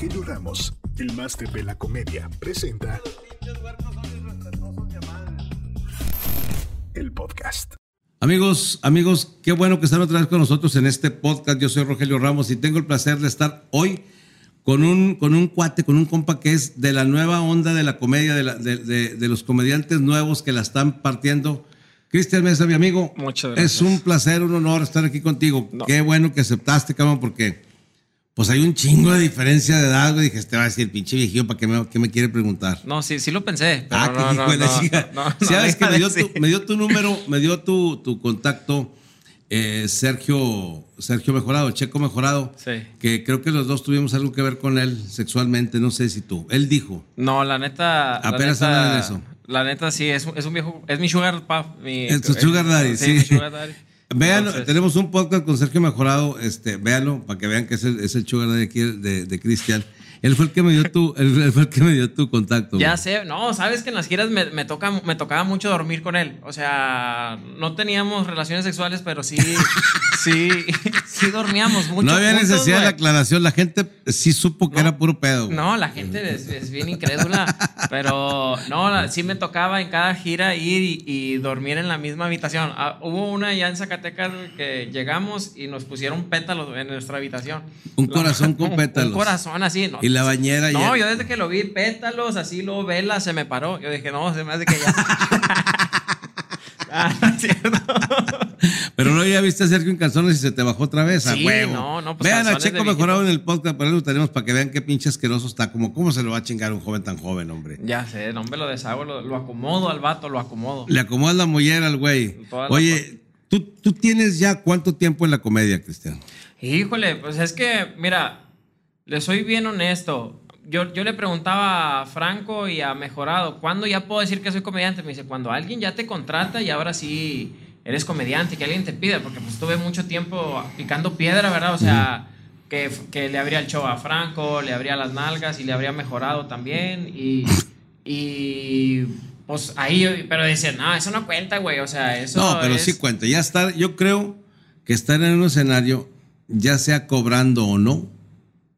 Rogelio Ramos, el máster de la comedia, presenta el podcast. Amigos, amigos, qué bueno que están otra vez con nosotros en este podcast. Yo soy Rogelio Ramos y tengo el placer de estar hoy con un, con un cuate, con un compa que es de la nueva onda de la comedia, de, la- de- de- de los comediantes nuevos que la están partiendo. Cristian Mesa, mi amigo. Muchas Es gracias. un placer, un honor estar aquí contigo. No. Qué bueno que aceptaste, cabrón, porque pues hay un chingo de diferencia de edad, güey. Dije, este va a decir, pinche viejillo, ¿para qué me, qué me quiere preguntar? No, sí, sí lo pensé. Pero Ah, no, qué no, hijo de la chica. no, no, ¿Sabes que me dio, tu, decir. me dio tu número, me dio tu, tu contacto eh, Sergio, Sergio Mejorado, Checo Mejorado? Sí. Que creo que los dos tuvimos algo que ver con él sexualmente, no sé si tú. Él dijo. No, la neta. Apenas hablan de eso. La neta, sí, es, un- es un viejo. Es mi sugar pap. Mi, Es tu sugar daddy, sí. mi sugar daddy. Entonces, tenemos un podcast con Sergio Mejorado, este, véanlo, para que vean que es el, es el sugar de aquí de, de Cristian. Él fue el que me dio tu, él, fue el que me dio tu contacto. Ya güey. sé, no, sabes que en las giras me, me, toca, me tocaba mucho dormir con él. O sea, no teníamos relaciones sexuales, pero sí, sí, sí dormíamos mucho. No había juntos, necesidad de aclaración, la gente sí supo que No. era puro pedo. güey. No, la gente es, es bien incrédula, pero no, sí me tocaba en cada gira ir y, y dormir en la misma habitación. Ah, hubo una ya en Zacatecas que llegamos y nos pusieron pétalos en nuestra habitación. Un corazón con Un- pétalos. Un corazón así, ¿no? Y la bañera No, ya- yo desde que lo vi, pétalos, así luego vela, se me paró. Yo dije, no, se me hace que ya. ah, no es cierto. Pero no ya viste a Sergio en calzones y se te bajó otra vez a Sí, huevo. no, no, pues Vean a Checo mejorado en el podcast, pero lo tenemos para que vean qué pinche asqueroso está. Como cómo se lo va a chingar un joven tan joven, hombre. ya sé, no me lo deshago, lo, lo acomodo al vato, lo acomodo. Le acomodas la mollera al güey. Oye, ¿tú, tú tienes ya cuánto tiempo en la comedia, Cristian? Híjole, pues es que, mira, le soy bien honesto. Yo, yo le preguntaba a Franco y a Mejorado, ¿cuándo ya puedo decir que soy comediante? Me dice, cuando alguien ya te contrata y ahora sí eres comediante, que alguien te pida, porque pues tuve mucho tiempo picando piedra, ¿verdad? O sea, que, que le abría el show a Franco, le abría las nalgas y le habría mejorado también. Y, y pues ahí, pero decían, no, eso no cuenta, güey, o sea, eso... No, pero es- sí cuenta. Ya estar, yo creo que estar en un escenario, ya sea cobrando o no,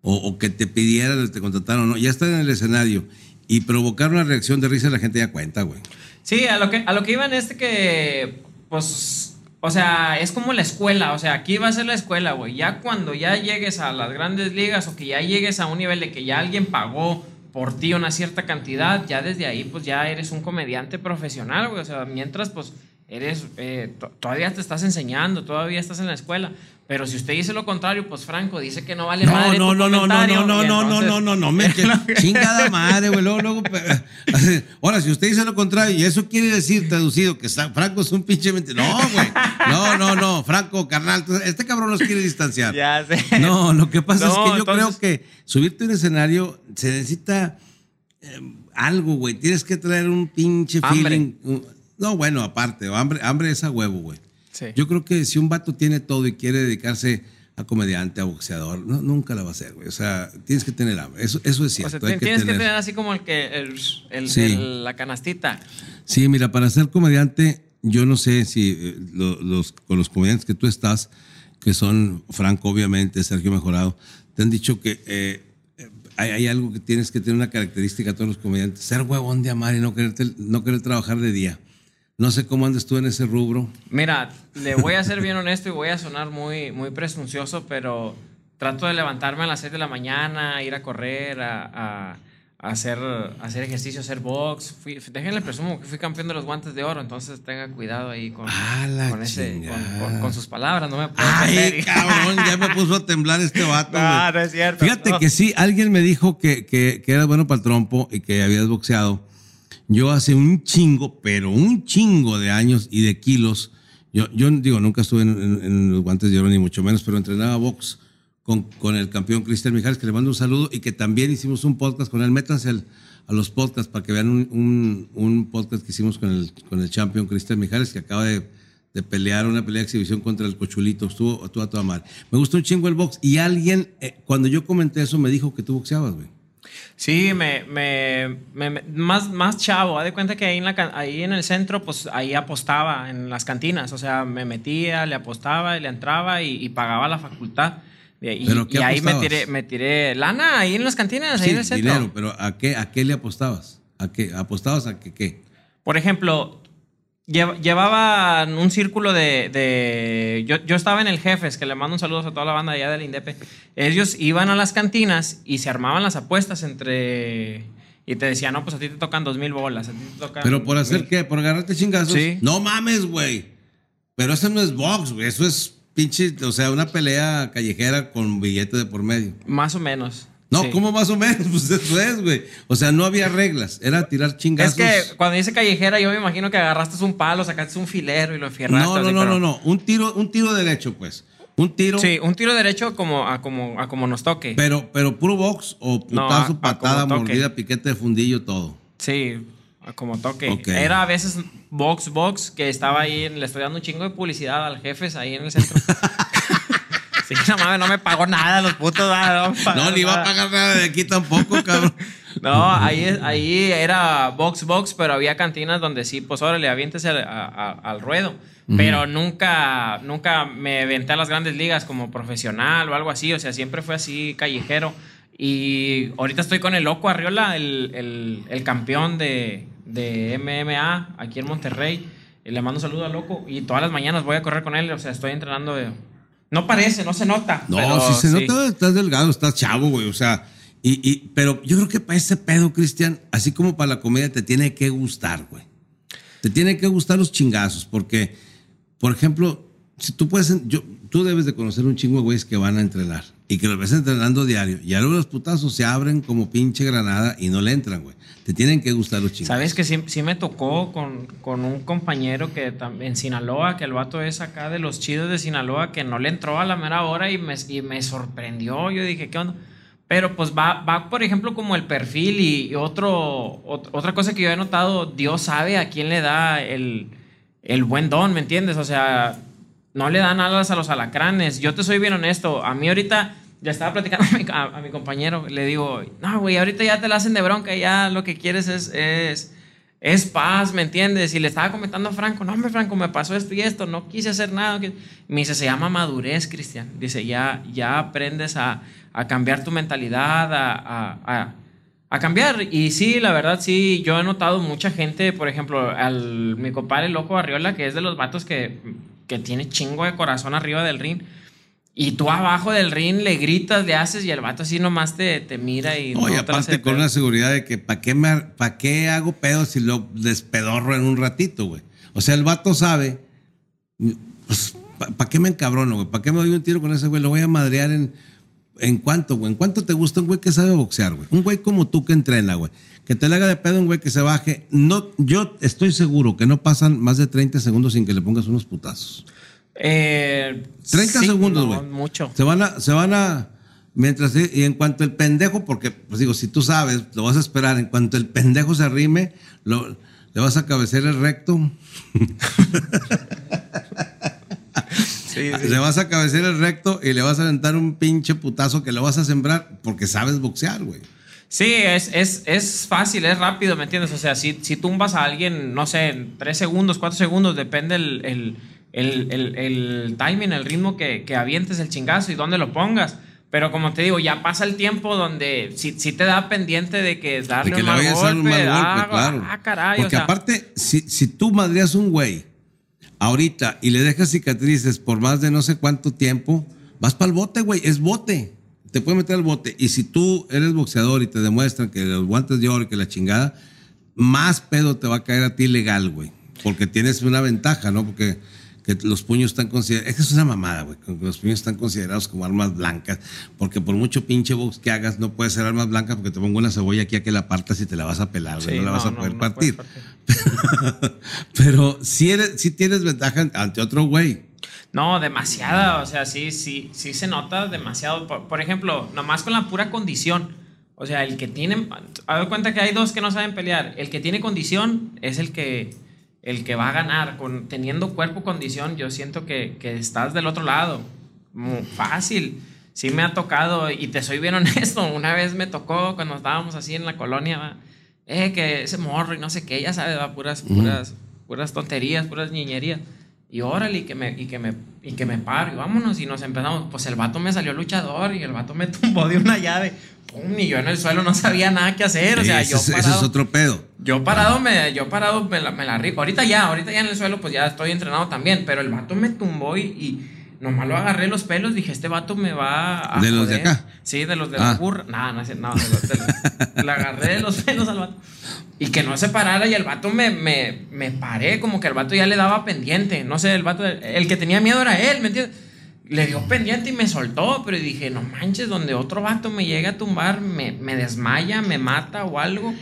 o, que te pidieran, te contrataron no, ya estar en el escenario y provocar una reacción de risa, la gente ya cuenta, güey. Sí, a lo que, a lo que iban es de que, pues, o sea, es como la escuela, o sea, aquí va a ser la escuela, güey. Ya cuando ya llegues a las grandes ligas o que ya llegues a un nivel de que ya alguien pagó por ti una cierta cantidad, ya desde ahí, pues ya eres un comediante profesional, güey. O sea, mientras, pues, eres, eh, to- todavía te estás enseñando, todavía estás en la escuela. Pero si usted dice lo contrario, pues Franco dice que no vale No, madre no, tu no, no, no, comentario, no, no, no, no, entonces- no, no, no, me chingada madre, güey. Luego, luego, ahora, si usted dice lo contrario, y eso quiere decir traducido que está- Franco es un pinche mente. No, güey. No, no, no, Franco, carnal, este cabrón nos quiere distanciar. Ya sé. No, lo que pasa es No, que yo entonces- creo que subirte a un escenario se necesita eh, algo, güey. Tienes que traer un pinche Hambre. feeling. un- no, bueno, aparte, hambre, hambre es a huevo, güey. Sí. Yo creo que si un vato tiene todo y quiere dedicarse a comediante, a boxeador, no, nunca la va a hacer, güey. O sea, tienes que tener hambre. Eso, eso es O cierto. sea, hay ti- tienes que tener- tener así como el que el, el- Sí. el- la canastita. Sí, mira, para ser comediante, yo no sé si eh, lo- los, con los comediantes que tú estás, que son Franco, obviamente, Sergio Mejorado, te han dicho que eh, eh, hay, hay algo que tienes que tener una característica a todos los comediantes, ser huevón de amar y no querer, no querer trabajar de día. No sé cómo andas tú en ese rubro. Mira, le voy a ser bien honesto y voy a sonar muy, muy presuncioso, pero trato de levantarme a las 6 de la mañana, ir a correr, a, hacer, a hacer ejercicio, hacer box. Fui, déjenle presumo que fui campeón de los guantes de oro, entonces tenga cuidado ahí con, Ah, con, ese- con- con- con sus palabras, no me puedo Ay, cabrón, ya me puso a temblar este vato. No, no es cierto. Fíjate No. que sí, alguien me dijo que, que, que eras bueno para el trompo y que habías boxeado. Yo hace un chingo, pero un chingo de años y de kilos, yo, yo digo, nunca estuve en, los guantes de oro ni mucho menos, pero entrenaba box con, con el campeón Cristian Mijares, que le mando un saludo y que también hicimos un podcast con él. Métanse al- a los podcasts para que vean un, un- un podcast que hicimos con el, con el champion Cristian Mijares, que acaba de, de pelear una pelea de exhibición contra el Cochulito. Estuvo, estuvo a toda madre. Me gustó un chingo el box y alguien, eh, cuando yo comenté eso, me dijo que tú boxeabas, güey. Sí, me, me, me- más, más chavo. Haz de cuenta que ahí en, la, can- ahí en el centro, pues ahí apostaba en las cantinas. O sea, me metía, le apostaba y le entraba y, y pagaba la facultad. Y, ¿Pero y qué ahí me tiré, me tiré lana ahí en las cantinas, ahí en el centro. dinero, pero ¿a qué, ¿a qué le apostabas? ¿A qué? ¿Apostabas a qué? qué? Por ejemplo, llevaban un círculo de... de- yo, yo estaba en el Jefes, que le mando un saludo a toda la banda allá del Indepe. Ellos iban a las cantinas y se armaban las apuestas entre... Y te decían, no, pues a ti te tocan dos mil bolas, a ti te tocan... ¿Pero por hacer mil". qué? ¿Por agarrarte chingazos? Sí. No mames, güey. Pero eso no es box, güey. Eso es pinche, o sea, una pelea callejera con billete de por medio. Más o menos. No, sí. ¿cómo más o menos? Pues eso es, güey. O sea, no había reglas. Era tirar Es chingazos. que cuando dice callejera, yo me imagino que agarraste un palo, sacaste un filero y lo fierraste. No, no, así, no, pero- no, no. Un tiro, un tiro derecho, pues. Un tiro. Sí, un tiro derecho como a como, a como nos toque. Pero, pero puro box o No, putazo, a- a patada, mordida, piquete de fundillo, todo. Sí, a como toque. Era a veces box box que estaba ahí, le estoy dando un chingo de publicidad al jefe ahí en el centro. no mames, no me pagó nada los putos. No, No, ni va a pagar nada de aquí tampoco, cabrón. No, ahí, ahí era box box, pero había cantinas donde sí, pues órale, aviéntese al, a- al ruedo. Pero nunca, nunca me aventé a las grandes ligas como profesional o algo así. O sea, siempre fue así callejero. Y ahorita estoy con el Loco Arriola, el, el- el campeón de, de MMA aquí en Monterrey. Y le mando un saludo al Loco. Y todas las mañanas voy a correr con él. O sea, estoy entrenando. de- No parece, no se nota. No, pero si se sí. nota, estás delgado, estás chavo, güey. O sea, y, y, pero yo creo que para ese pedo, Cristian, así como para la comedia, te tiene que gustar, güey. Te tiene que gustar los chingazos, porque, por ejemplo, si tú puedes, yo, tú debes de conocer un chingo de güeyes que van a entrenar y que los ves entrenando diario. Y luego los putazos se abren como pinche granada y no le entran, güey. Te tienen que gustar los chingazos. Sabes que sí, sí me tocó con, con un compañero que en Sinaloa, que el vato es acá de los chidos de Sinaloa, que no le entró a la mera hora y me, y me sorprendió. Yo dije, ¿qué onda? Pero pues va, va por ejemplo, como el perfil y, y otro, ot- otra cosa que yo he notado, Dios sabe a quién le da el, el buen don, ¿me entiendes? O sea, no le dan alas a los alacranes. Yo te soy bien honesto. A mí ahorita, ya estaba platicando a mi, compañero, le digo, no, güey, ahorita ya te la hacen de bronca, ya lo que quieres es, es, es paz, ¿me entiendes? Y le estaba comentando a Franco, no, hombre, Franco, me pasó esto y esto, no quise hacer nada. que-". Me dice, se llama madurez, Cristian. Dice, ya, ya aprendes a, a cambiar tu mentalidad, a- a cambiar. Y sí, la verdad, sí, yo he notado mucha gente, por ejemplo, al mi compadre Loco Arriola, que es de los vatos que, que tiene chingo de corazón arriba del ring. Y tú abajo del ring le gritas, le haces y el vato así nomás te, te mira y No, la hace aparte con una seguridad de que ¿para qué, me, pa qué hago pedo si lo despedorro en un ratito, güey? O sea, el vato sabe, pues, ¿para qué me encabrono, güey? ¿Para qué me doy un tiro con ese güey? Lo voy a madrear en, en cuánto, güey. ¿En cuánto te gusta un güey que sabe boxear, güey? Un güey como tú que entrena, güey. Que te le haga de pedo un güey que se baje. No, yo estoy seguro que no pasan más de 30 segundos sin que le pongas unos putazos. Eh, 30 sí, segundos, no, güey. mucho. Se van a, se van a, mientras, y en cuanto el pendejo, porque, pues digo, si tú sabes, lo vas a esperar, en cuanto el pendejo se arrime, lo, le vas a cabecear el recto, Sí, sí. le vas a cabecear el recto y le vas a aventar un pinche putazo que lo vas a sembrar porque sabes boxear, güey. Sí, es, es, es fácil, es rápido, ¿me entiendes? O sea, si, si tumbas a alguien, no sé, en tres segundos, cuatro segundos, depende el, el, el, el- timing, el ritmo que, que avientes el chingazo y dónde lo pongas. Pero como te digo, ya pasa el tiempo donde si, si te da pendiente de que darle De que un le mal dar un golpe, mal golpe, ah, claro. ah, caray, Porque o sea, aparte, si, si tú madreas un güey ahorita y le dejas cicatrices por más de no sé cuánto tiempo, vas para el bote, güey. Es bote. Te puede meter al bote. Y si tú eres boxeador y te demuestran que los guantes de oro y que la chingada, más pedo te va a caer a ti legal, güey. Porque tienes una ventaja, ¿no? Porque que los puños están considerados. Es que es una mamada, güey. que Los puños están considerados como armas blancas. Porque por mucho pinche box que hagas, no puede ser armas blancas porque te pongo una cebolla aquí a que la partas y te la vas a pelar, güey. sí, no la vas a no, poder no partir. partir. Pero si eres, si tienes ventaja ante otro güey. No, demasiada, o sea, sí, sí, sí se nota demasiado. Por, por ejemplo, nomás con la pura condición. O sea, el que tiene, a ver cuenta que hay dos que no saben pelear. El que tiene condición es el que, el que va a ganar. Con, teniendo cuerpo condición, yo siento que, que estás del otro lado. Muy fácil. Sí me ha tocado, y te soy bien honesto, una vez me tocó cuando estábamos así en la colonia, ¿va? eh, que ese morro y no sé qué, ya sabes, va, puras, puras, puras tonterías, puras niñerías. Y órale, y que me, y que me y que me paro y vámonos y nos empezamos. Pues el vato me salió luchador y el vato me tumbó de una llave. Pum, y yo en el suelo no sabía nada que hacer. O sea, yo es- parado, es otro pedo. yo parado me, yo parado me la, me la rifo. Ahorita ya, ahorita ya en el suelo pues ya estoy entrenado también. Pero el vato me tumbó y, y nomás lo agarré los pelos. Dije, este vato me va a ¿De los de joder". acá? Sí, de los de Ah. la burra. No, no, no, de los, de los- le agarré de los pelos al vato. Y que no se parara y el vato me, me, me paré, como que el vato ya le daba pendiente. No sé, el vato, el que tenía miedo era él, ¿me entiendes? Le dio pendiente y me soltó, pero dije, no manches, donde otro vato me llega a tumbar, me, me desmaya, me mata o algo.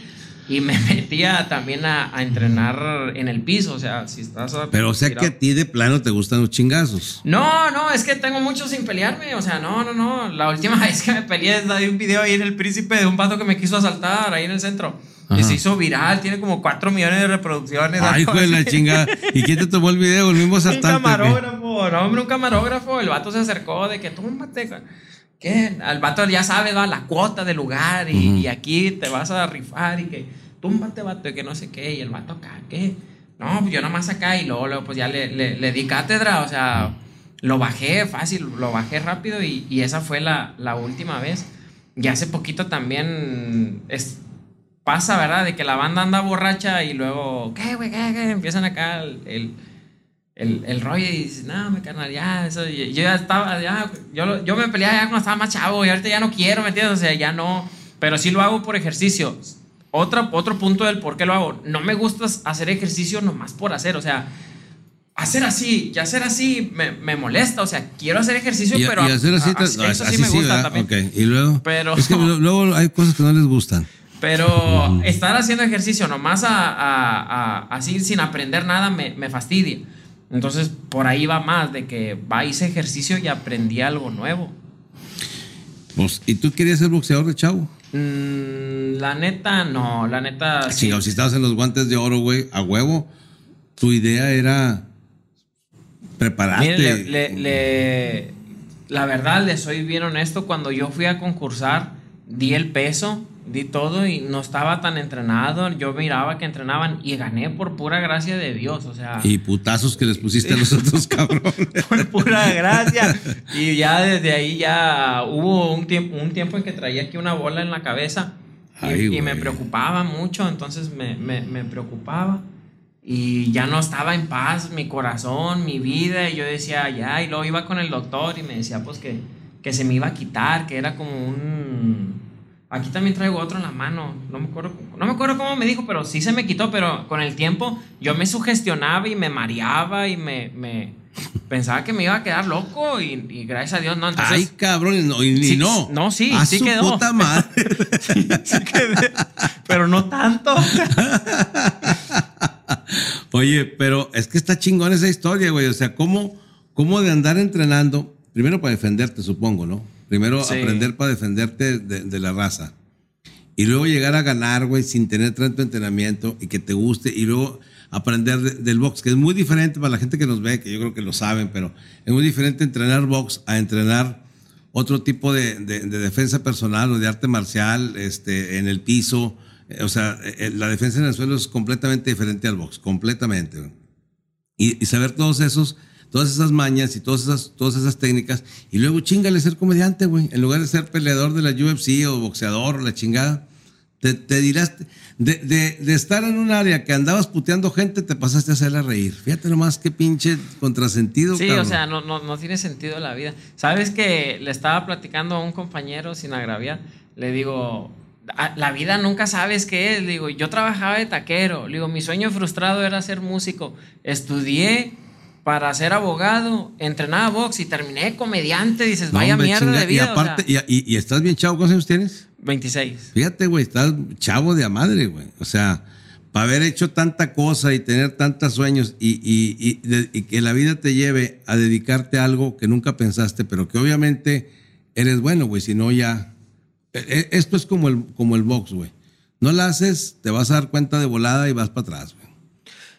Y me metía también a, a entrenar en el piso, o sea, si estás... Pero o sea que a ti de plano te gustan los chingazos. No, no, es que tengo mucho sin pelearme. O sea, no, no, no. La última vez que me peleé, de un video ahí en El Príncipe de un vato que me quiso asaltar ahí en el centro. Y se hizo viral, tiene como 4 millones de reproducciones. Ay, hijo de la chingada. ¿Y quién te tomó el video? El mismo Un asaltante. ¿o qué? camarógrafo, no, hombre, un camarógrafo. El vato se acercó de que túmbate. ¿Qué? Al vato ya sabes, va la cuota del lugar y, Ujú. y aquí te vas a rifar y que túmbate, vato, y que no sé qué. Y el vato acá, ¿qué? No, pues yo nomás acá y luego, luego, pues ya le, le, le di cátedra, o sea, lo bajé fácil, lo bajé rápido y, y esa fue la, la última vez. Y hace poquito también es, pasa, ¿verdad? De que la banda anda borracha y luego, ¿qué, güey? ¿Qué, qué? Empiezan acá el, el, el, el rollo y dices, no, me carnal, ya, eso, yo yo ya estaba, ya, yo, yo me peleaba ya cuando estaba más chavo y ahorita ya no quiero, ¿me entiendes? O sea, ya no, pero sí lo hago por ejercicio. Otra, otro punto del por qué lo hago, no me gusta hacer ejercicio nomás por hacer, o sea, hacer así y hacer así me, me molesta, o sea, quiero hacer ejercicio, Y, pero y hacer así, a- a- eso sí me gusta también. Ok, Y luego. Pero- Es que luego hay cosas que no les gustan. Pero estar haciendo ejercicio nomás a- así sin aprender nada me, me fastidia. Entonces por ahí va más de que va, hice ejercicio y aprendí algo nuevo. Pues, ¿Y tú querías ser boxeador de chavo? Mm, la neta, no, la neta. sí. Chingado, si estabas en los guantes de oro, güey, a huevo, tu idea era prepararte. Mire, le- le- le- la verdad, le soy bien honesto. Cuando yo fui a concursar, di el peso, di todo y no estaba tan entrenado. Yo miraba que entrenaban y gané por pura gracia de Dios. O sea, Y putazos que les pusiste a los otros cabrones. por pura gracia. Y ya desde ahí ya hubo un tiempo, un tiempo en que traía aquí una bola en la cabeza y, Ay, y me güey. preocupaba mucho, entonces me, me- me preocupaba. Y ya no estaba en paz mi corazón, mi vida, y yo decía, ya, y luego iba con el doctor y me decía, pues que, que se me iba a quitar, que era como un... Aquí también traigo otro en la mano, no me acuerdo, no me acuerdo cómo me dijo, pero sí se me quitó, pero con el tiempo yo me sugestionaba y me mareaba y me, me pensaba que me iba a quedar loco y, y gracias a Dios no, entonces... Ay, cabrón, y no, y Sí, no. no, sí, A sí su quedó. puta madre. sí quedé, pero no tanto. Oye, pero es que está chingón esa historia, güey. O sea, ¿cómo, cómo de andar entrenando? Primero para defenderte, supongo, ¿no? Primero Sí. aprender para defenderte de, de la raza. Y luego llegar a ganar, güey, sin tener tanto entrenamiento y que te guste. Y luego aprender de- del box, que es muy diferente para la gente que nos ve, que yo creo que lo saben, pero es muy diferente entrenar box a entrenar otro tipo de, de- de defensa personal o de arte marcial este, en el piso. Eh, O sea, eh, la defensa en el suelo es completamente diferente al box, completamente. Y, y saber todos esos, todas esas mañas y todas esas, todas esas técnicas. Y luego chingale ser comediante, güey. En lugar de ser peleador de la UFC o boxeador o la chingada. Te, te dirás, de, de, de estar en un área que andabas puteando gente, te pasaste a hacerla reír. Fíjate nomás qué pinche contrasentido, Sí, cabrón. o sea, no, no, no tiene sentido la vida. ¿Sabes que le estaba platicando a un compañero sin agraviar? Le digo, "Ah, la vida nunca sabes qué es. Le digo, yo trabajaba de taquero. Le digo, mi sueño frustrado era ser músico. Estudié para ser abogado, entrenaba box y terminé comediante. Dices, vaya mierda chinga. de vida. Y aparte, y, y- y estás bien chavo, ¿cuántos años tienes? 26. Fíjate, güey, estás chavo de a madre, güey. O sea, para haber hecho tanta cosa y tener tantos sueños y, y- y de- y que la vida te lleve a dedicarte a algo que nunca pensaste, pero que obviamente eres bueno, güey, si no ya... e- e- Esto es como el, como el box, güey. No la haces, te vas a dar cuenta de volada y vas para atrás, güey.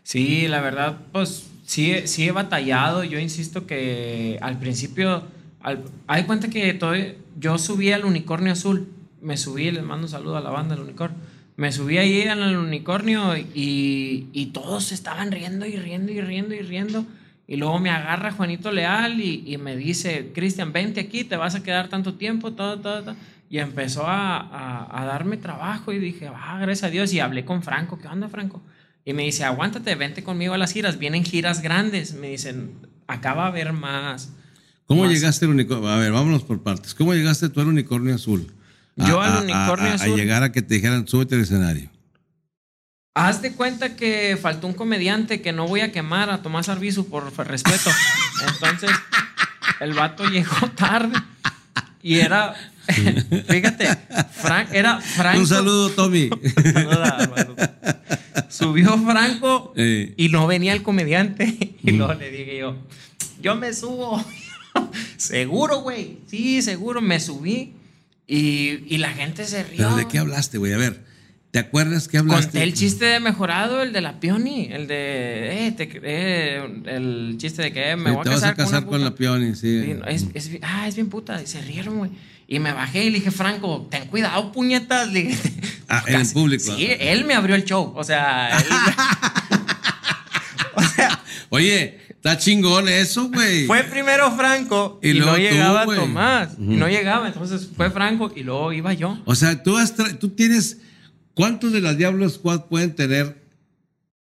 Sí, la verdad, pues sí, sí he batallado. Yo insisto que al principio, al, hay cuenta que todo, yo subí al unicornio azul. Me subí, les mando un saludo a la banda del unicornio. Me subí ahí el unicornio y, y todos estaban riendo y riendo y riendo y riendo. Y luego me agarra Juanito Leal y, y me dice, Cristian, vente aquí, te vas a quedar tanto tiempo, todo, todo, todo. Y empezó a, a- a darme trabajo y dije, ah, gracias a Dios. Y hablé con Franco, ¿qué onda, Franco? Y me dice, aguántate, vente conmigo a las giras. Vienen giras grandes. Me dicen, acá va a haber más. ¿Cómo más- llegaste al unicornio? A ver, vámonos por partes. ¿Cómo llegaste tú al unicornio azul? Yo al unicornio a- azul. A llegar a que te dijeran, súbete al escenario. Haz de cuenta que faltó un comediante que no voy a quemar a Tomás Arbizu por respeto. Entonces, el vato llegó tarde y era, fíjate, Frank, era Franco. Un saludo, Tommy. Subió Franco Eh. y no venía el comediante. Y luego le dije yo, yo me subo. seguro, güey. Sí, seguro. Me subí y, y la gente se rió. ¿Pero de qué hablaste, güey? A ver, ¿te acuerdas que hablaste? Conté el chiste de mejorado, el de la Pioni, el de, eh, te- eh, el chiste de que me Sí, voy te a vas casar, a casar con, una la. Pioni, sí. Es, ah, es bien puta, y se rieron, güey. Y me bajé y le dije, Franco, ten cuidado, puñetas. Le dije, Ah, en el público. Sí, él me abrió el show, o sea, él- o sea, Oye, está chingón eso, güey. fue primero Franco Y y, luego no llegaba. Tomás, y no llegaba, entonces fue Franco y luego iba yo. O sea, tú, has tú tienes. ¿Cuántos de las Diablos Squad pueden tener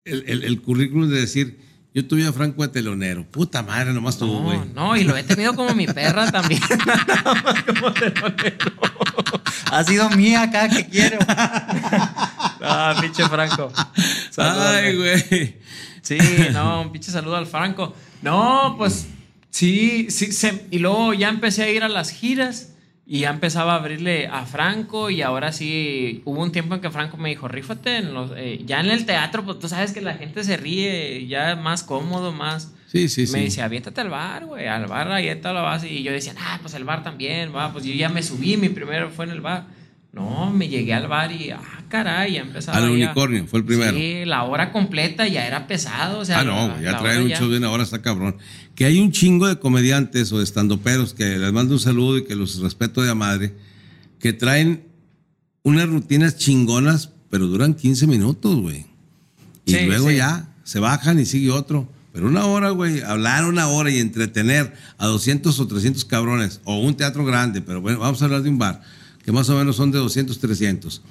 el, el- el currículum de decir, yo tuve a Franco de telonero? Puta madre, nomás tú, güey. No, no, y lo he tenido como mi perra también. Nada más como telonero. Ha sido mía acá que quiero. Ah, pinche Franco. Saludos, Ay, güey. Sí, no, un pinche saludo al Franco. No, pues sí, sí. se- y luego ya empecé a ir a las giras y ya empezaba a abrirle a Franco y ahora sí, hubo un tiempo en que Franco me dijo, rífate, en los, eh, ya en el teatro, pues tú sabes que la gente se ríe, ya más cómodo, más... Sí, sí, me sí. dice, aviéntate al bar, güey, al bar ahí está la base. Y yo decía, ah, pues el bar también, va, pues yo ya me subí, mi primero fue en el bar. No, me llegué al bar y, ah, caray, ya empezaba. Al unicornio, fue el primero. Sí, la hora completa ya era pesado, o sea. ah, no, la- ya la traer un ya- show de una hora está cabrón. Que hay un chingo de comediantes o de estandoperos que les mando un saludo y que los respeto de a madre, que traen unas rutinas chingonas, pero duran 15 minutos, güey. Y Sí, luego sí. ya se bajan y sigue otro. Pero una hora, güey, hablar una hora y entretener a 200 o 300 cabrones, o un teatro grande, pero bueno, vamos a hablar de un bar, que más o menos son de 200, 300.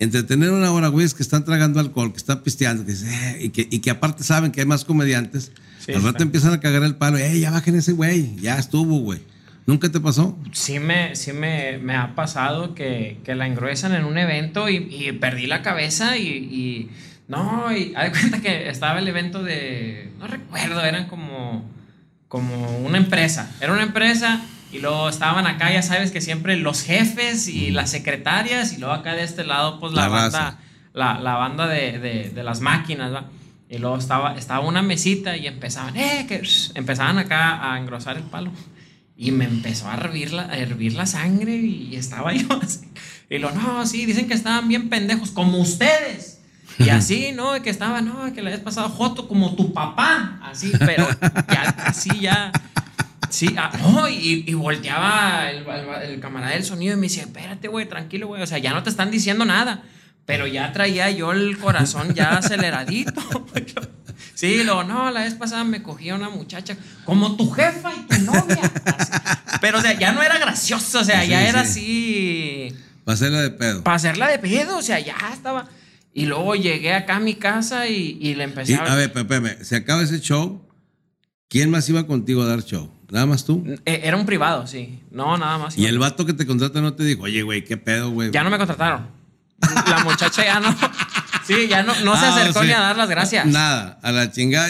Entretener una hora, güey, es que están tragando alcohol, que están pisteando, que, eh, y, que, y que aparte saben que hay más comediantes. Sí, al rato está. empiezan a cagar el palo, eh, ya bajen ese güey, ya estuvo, güey. ¿Nunca te pasó? Sí, me, sí me, me ha pasado que, que la engruesan en un evento y, y perdí la cabeza y, y- no, y haz de cuenta que estaba el evento de, no recuerdo, eran como, como una empresa, era una empresa y luego estaban acá, ya sabes que siempre los jefes y las secretarias y luego acá de este lado pues la, La banda, la, la banda de, de- de las máquinas, ¿va? Y luego estaba, estaba una mesita y empezaban, eh, que empezaban acá a engrosar el palo. Y me empezó a hervir la, a hervir la sangre y estaba yo así. Y lo, no, sí, dicen que estaban bien pendejos, como ustedes. Y así, ¿no? Que estaba, no, que la vez pasado Joto como tu papá. Así, pero ya, así ya. Sí, ah, no, y, y volteaba el, el- el camarada del sonido y me decía, espérate, güey, tranquilo, güey. O sea, ya no te están diciendo nada. Pero ya traía yo el corazón ya aceleradito. Sí, lo no, la vez pasada me cogía una muchacha como tu jefa y tu novia. Así. Pero, o sea, ya no era gracioso, o sea, Sí, ya era sí. así Va a ser la de pedo. para hacerla de pedo, o sea, ya estaba. Y luego llegué acá a mi casa y, y le empecé Y, a... a ver, espérame, se acaba ese show. ¿Quién más iba contigo a dar show? ¿Nada más tú? Eh, Era un privado, sí. No, nada más. Y el vato que te contrata no te dijo, oye, güey, qué pedo, güey. Ya no me contrataron. La muchacha ya no. Sí, ya no, no se Ah, acercó sí. ni a dar las gracias. Nada, a la chingada.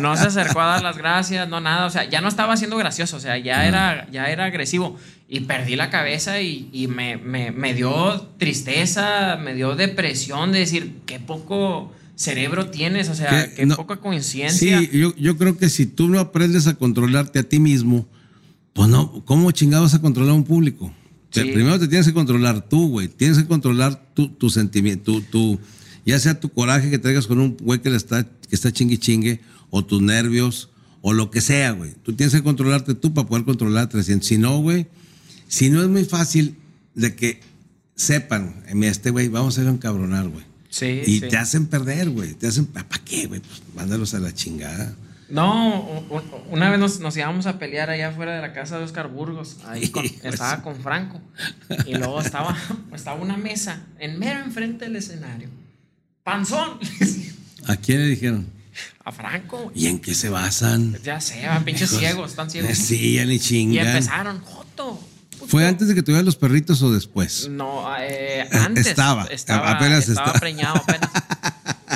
No se acercó a dar las gracias, no nada. O sea, ya no estaba siendo gracioso, o sea, ya, era, ya era agresivo. Y perdí la cabeza y, y me, me- me dio tristeza, me dio depresión de decir, qué poco cerebro tienes, o sea, Que qué no- poca conciencia. Sí, yo, yo creo que si tú no aprendes a controlarte a ti mismo, pues no, ¿cómo chingados a controlar a un público? Primero te tienes que controlar tú, güey. Tienes que controlar tu, tu sentimiento, tu, tu- ya sea tu coraje que traigas con un güey que, le está, que está chingue chingue, o tus nervios, o lo que sea, güey. Tú tienes que controlarte tú para poder controlar a 300. Si no, güey, si no es muy fácil de que sepan, "Eh, mira, este güey, vamos a ir a encabronar, güey. Sí, Y sí. te hacen perder, güey. Te hacen, ¿para qué, güey? Pues mándalos a la chingada. No, una vez nos, nos íbamos a pelear allá afuera de la casa de Oscar Burgos. Ahí con- de estaba con Franco. Y luego estaba, estaba una mesa en mero enfrente del escenario. Panzón. ¿A quién le dijeron? A Franco. ¿Y en qué se basan? Ya sé, va, pinches ciegos, están ciegos. Sí, ya ni Y chingan. empezaron, Joto. Puto". ¿Fue antes de que tuvieran los perritos o después? No, eh, antes. Estaba, Estaba, apenas estaba está- preñado apenas.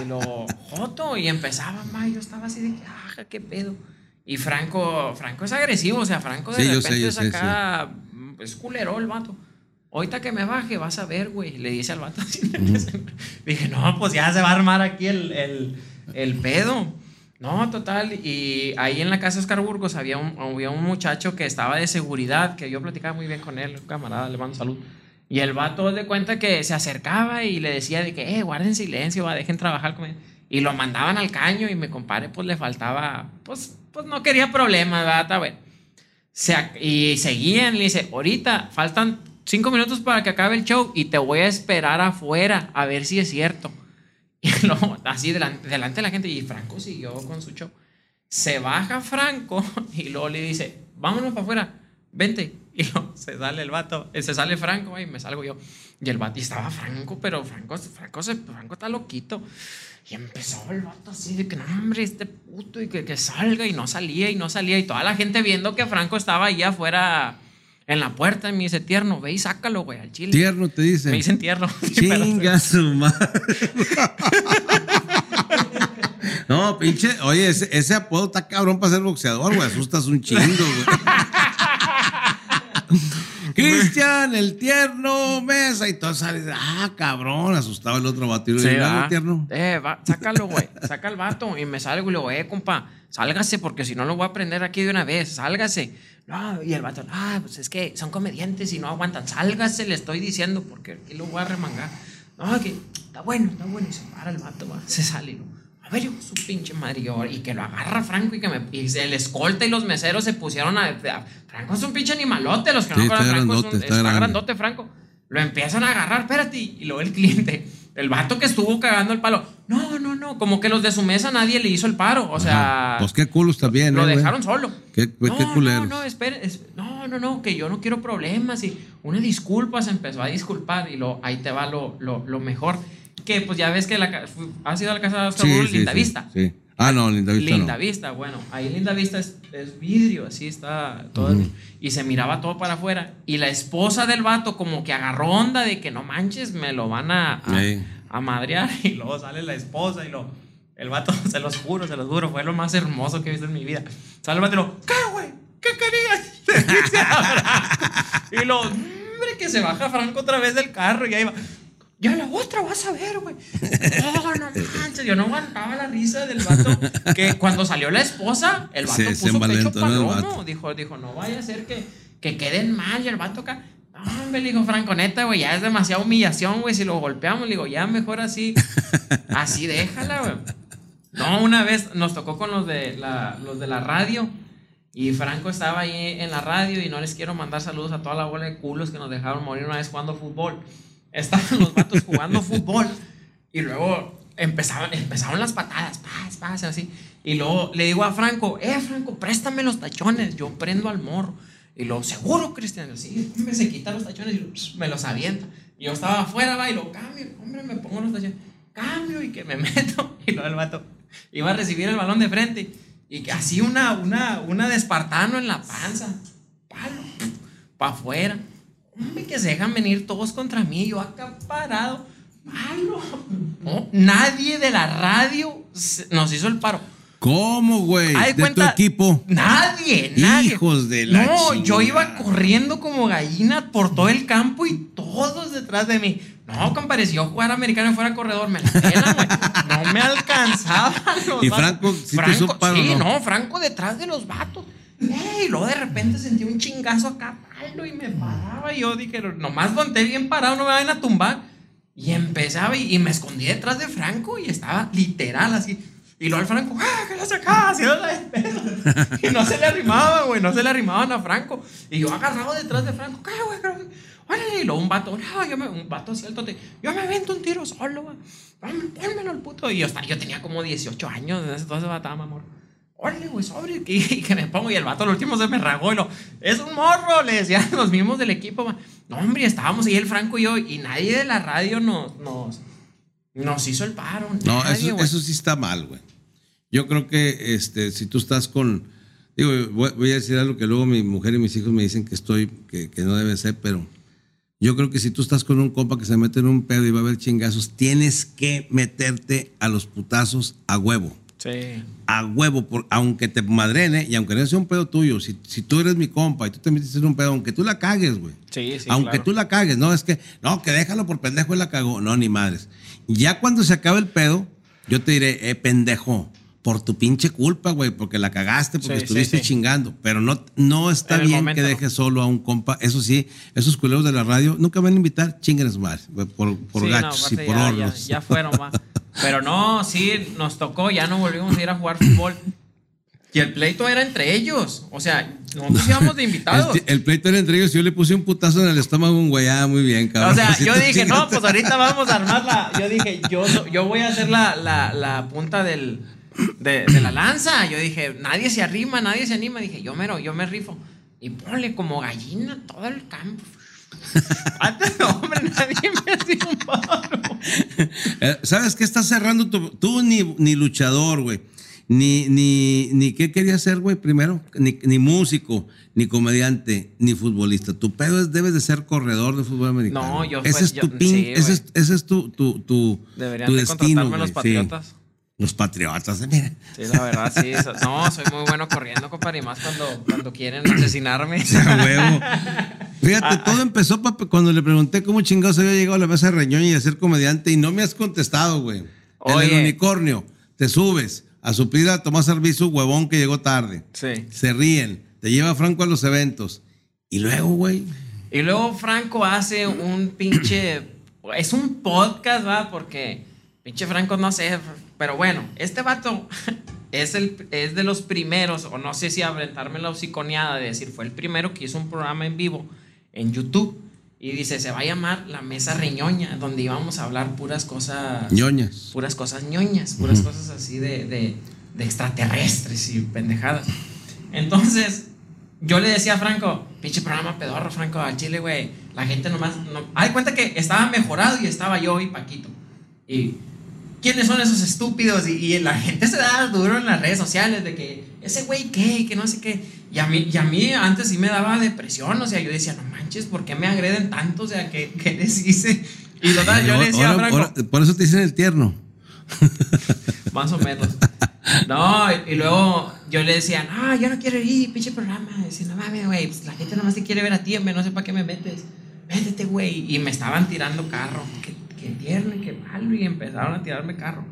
Y lo Joto. Y empezaba, ma, yo estaba así de ah, qué pedo. Y Franco, Franco es agresivo, o sea, Franco de Sí, yo repente sé, yo es sé, acá, es culero el vato. Ahorita que me baje, vas a ver, güey. Le dice al vato así. Dije, no, pues ya se va a armar aquí el, el, el pedo. No, total. Y ahí en la casa de Oscar Burgos había un, había un muchacho que estaba de seguridad, que yo platicaba muy bien con él, un camarada, le mando salud. Y el vato de cuenta que se acercaba y le decía de que, eh, guarden silencio, va, dejen trabajar con. Y lo mandaban al caño y mi compadre pues le faltaba, pues, pues no quería problemas, ¿verdad? Bueno. Se y seguían, le dice, ahorita faltan cinco minutos para que acabe el show y te voy a esperar afuera a ver si es cierto. Y luego, así delante, de la gente, y Franco siguió con su show. Se baja Franco y luego le dice, vámonos para afuera, vente. Y luego se sale el vato, eh, se sale Franco y me salgo yo. Y el vato, y estaba Franco, pero Franco, Franco, Franco está loquito. Y empezó el vato así de que, no, hombre, este puto, y que, que salga, y no salía, y no salía. Y toda la gente viendo que Franco estaba ahí afuera en la puerta, y me dice, tierno, ve y sácalo, güey, al chile. Tierno te dice. Me dicen tierno. Chinga su madre. No, pinche, oye, ese, ese apodo está cabrón para ser boxeador, güey. Asustas un chingo, güey. Cristian, el tierno, mesa, y todo sale, ah, cabrón, asustado el otro vato. Y Sí, ¿verdad? tierno. Eh, va, sácalo, güey. Saca al vato. Y me salgo y le digo, eh, compa, sálgase porque si no lo voy a prender aquí de una vez. Sálgase. No, y el vato, ah, pues es que son comediantes y no aguantan. Sálgase, le estoy diciendo porque aquí lo voy a remangar. No, que está bueno, está bueno. Y se para el vato, va, se sale. lo, a ver, de su pinche madre. y yo, que lo agarra Franco y que me. Y el escolta y los meseros se pusieron a. a- Franco es un pinche animalote. Los que Sí, no conocen Franco es un- grandote, está está grandote, Franco. Lo empiezan a agarrar, espérate. Y luego el cliente, el vato que estuvo cagando el palo. No, no, no. Como que los de su mesa nadie le hizo el paro. O sea. Ajá. Pues qué culos también, Lo eh, güey. dejaron solo. Qué- pues, no, qué culeros. No, no, espere, es- no, no, no, que yo no quiero problemas. Y una disculpa se empezó a disculpar. Y lo, ahí te va lo, lo, lo mejor. Que pues ya ves que la, has ido a la casa de Oscar Sí, Linda sí, Vista. Sí. Ah, no, Linda Vista Linda no. Vista, bueno, ahí Linda Vista es, es vidrio, así está todo. Ujú. Y se miraba todo para afuera. Y la esposa del vato como que agarró onda de que no manches, me lo van a, a, Sí. a madrear. Y luego sale la esposa y lo... El vato, se los juro, se los juro, fue lo más hermoso que he visto en mi vida. Sale el vato y lo, ¿qué, güey? ¿Qué querías? Franco. y lo, hombre, que se baja Franco otra vez del carro y ahí va. Ya la otra vas a ver, güey. No, no manches. Yo no aguantaba la risa del vato. Que cuando salió la esposa, el vato se puso pecho palomo. Dijo, dijo, no vaya a ser que, que queden mal. Y el vato acá. No, hombre, le dijo Franco, neta, güey, ya es demasiada humillación, güey. Si lo golpeamos, le digo, ya mejor así. Así déjala, güey. No, una vez nos tocó con los de la, los de la radio. Y Franco estaba ahí en la radio y no les quiero mandar saludos a toda la bola de culos que nos dejaron morir una vez jugando fútbol. Estaban los vatos jugando fútbol y luego empezaban, empezaron las patadas, paz, paz, así. Y luego le digo a Franco, eh, Franco, préstame los tachones, yo prendo al morro. Y lo seguro, Cristian, sí, hombre, se quita los tachones y me los avienta. Y yo estaba afuera, va, y lo cambio, hombre, me pongo los tachones, cambio y que me meto. Y luego el vato iba a recibir el balón de frente y que así una, una, una de espartano en la panza, palo, para afuera. Hombre, que se dejan venir todos contra mí, yo acá parado, palo. No, nadie de la radio nos hizo el paro. ¿Cómo, güey? De tu equipo. Nadie, nadie. Hijos de la No, yo iba corriendo como gallina por todo el campo y todos detrás de mí. No, compadre, si yo jugara americano y fuera corredor, me la pela, güey. No me alcanzaban los ¿Y vatos. Franco sí te hizo paro, sí, no? no, Franco detrás de los vatos. Y luego de repente sentí un chingazo acá, y me paraba. Y yo dije, nomás donde bien parado, no me vayan a tumbar. Y empezaba y, me escondí detrás de Franco y estaba literal así. Y luego el Franco, ¡ah, que la sacaba! Y no se le arrimaban, güey, no se le arrimaban a Franco. Y yo agarrado detrás de Franco, ¿qué, güey? Órale, y luego un vato, no, yo me, un vato altote, yo me avento un tiro solo, güey. Pónmelo al puto. Y yo, tenía como 18 años, entonces estaba mamor. Órale, güey, sobre. Que me pongo y el vato al último se me ragó y lo, es un morro, le decían los mismos del equipo. No, hombre, estábamos ahí el Franco y yo y nadie de la radio nos, nos, nos hizo el paro. No, nadie, eso, eso sí está mal, güey. Yo creo que este, si tú estás con. Digo, voy, voy a decir algo que luego mi mujer y mis hijos me dicen que estoy, que, que no debe ser, pero yo creo que si tú estás con un compa que se mete en un pedo y va a haber chingazos, tienes que meterte a los putazos a huevo. Sí. A huevo, por, aunque te madrene y aunque no sea un pedo tuyo, si, si tú eres mi compa y tú te metiste en un pedo, aunque tú la cagues, güey. Sí, sí. Aunque claro. tú la cagues, no, es que, no, que déjalo por pendejo, él la cagó. No, ni madres. Ya cuando se acabe el pedo, yo te diré, eh, pendejo, por tu pinche culpa, güey, porque la cagaste, porque Sí, estuviste sí, sí. chingando. Pero no, no está bien momento, que no. dejes solo a un compa. Eso sí, esos culeros de la radio nunca van a invitar, su madre, güey, por, por Sí, no, gachos y aparte por ya, hornos. Ya, ya fueron, va. Pero no, sí, nos tocó, ya no volvimos a ir a jugar fútbol. Y el pleito era entre ellos. O sea, nosotros íbamos de invitados. El, el pleito era entre ellos y yo le puse un putazo en el estómago a un güey, ah, muy bien, cabrón. O sea, yo dije, no, pues ahorita vamos a armarla. Yo dije, yo, yo voy a hacer la, la, la punta del, de, de la lanza. Yo dije, nadie se arrima, nadie se anima. Dije, yo mero, yo me rifo. Y ponle como gallina todo el campo. Hombre, nadie me hacía un paro. Eh, ¿Sabes qué estás cerrando tu- tú? ni, ni luchador, güey. Ni, ni, ni qué querías ser, güey, primero. Ni, ni músico, ni comediante, ni futbolista. Tu pedo es, debes de ser corredor de fútbol americano. No, yo Ese fue- es tu yo- pin, sí, ese, es, ese es tu, tu, tu, Deberían tu de destino, contratarme los sí. Los patriotas, mira. Sí, la verdad, sí. so- No, soy muy bueno corriendo, compadre, y más cuando, cuando quieren asesinarme. A huevo. Fíjate, Ah, todo empezó papi, cuando le pregunté cómo chingados había llegado a la mesa de Reñoña y a ser comediante y no me has contestado, güey. En el unicornio, te subes a suplir a Tomás Arbizu, huevón que llegó tarde. Sí. Se ríen, te lleva Franco a los eventos. Y luego, güey, Y luego Franco hace un pinche. Es un podcast, ¿va? Porque pinche Franco no sé. Pero bueno, este vato es, el, es de los primeros, o no sé si aventarme la hociconeada de decir, fue el primero que hizo un programa en vivo en YouTube. Y dice, se va a llamar La Mesa Reñoña, donde íbamos a hablar puras cosas. ñoñas. puras cosas ñoñas, puras cosas así de, de- de extraterrestres y pendejadas. Entonces, yo le decía a Franco, pinche programa pedorro, Franco, al Chile, güey. La gente nomás. No, hay cuenta que estaba mejorado y estaba yo y Paquito. Y. ¿Quiénes son esos estúpidos? Y, y la gente se da duro en las redes sociales de que ese güey qué, que no sé qué. Y a, mí, y a mí antes sí me daba depresión, o sea, yo decía, no manches, ¿por qué me agreden tanto? O sea, ¿qué, qué les hice? Y total, yo le decía a Franco, ahora- por eso te dicen el tierno. más o menos. No, y, y luego yo le decía, no, yo no quiero ir, pinche programa. Decía, no mames, güey, pues la gente nada más te quiere ver a ti, hombre, no sé para qué me metes. Métete, güey. Y me estaban tirando carro. Qué, qué tierno y qué malo. Y empezaron a tirarme carro.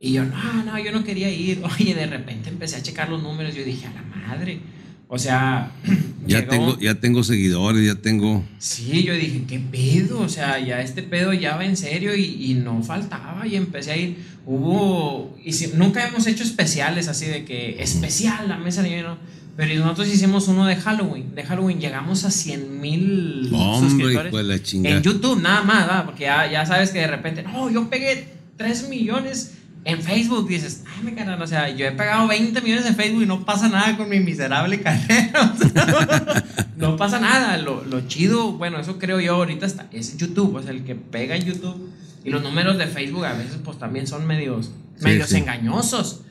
Y yo, no, no, yo no quería ir. Oye, de repente empecé a checar los números. Yo dije, a la madre. O sea, Ya llegó- tengo, ya tengo seguidores, ya tengo. Sí, yo dije, ¿qué pedo? O sea, ya este pedo ya va en serio y, y no faltaba y empecé a ir. Hubo, y si- nunca hemos hecho especiales así de que especial la mesa de ¿no? Pero nosotros hicimos uno de Halloween. De Halloween llegamos a 100 mil suscriptores. la. En YouTube nada más, ¿verdad? Porque ya, ya sabes que de repente, no, yo pegué 3 millones en Facebook. Dices, ay, me carnal, o sea, yo he pegado 20 millones en Facebook y no pasa nada con mi miserable carrera. O sea, no pasa nada. Lo, lo chido, bueno, eso creo yo ahorita está, es YouTube, o sea, el que pega en YouTube. Y los números de Facebook a veces pues también son medios, Sí, medios sí. engañosos.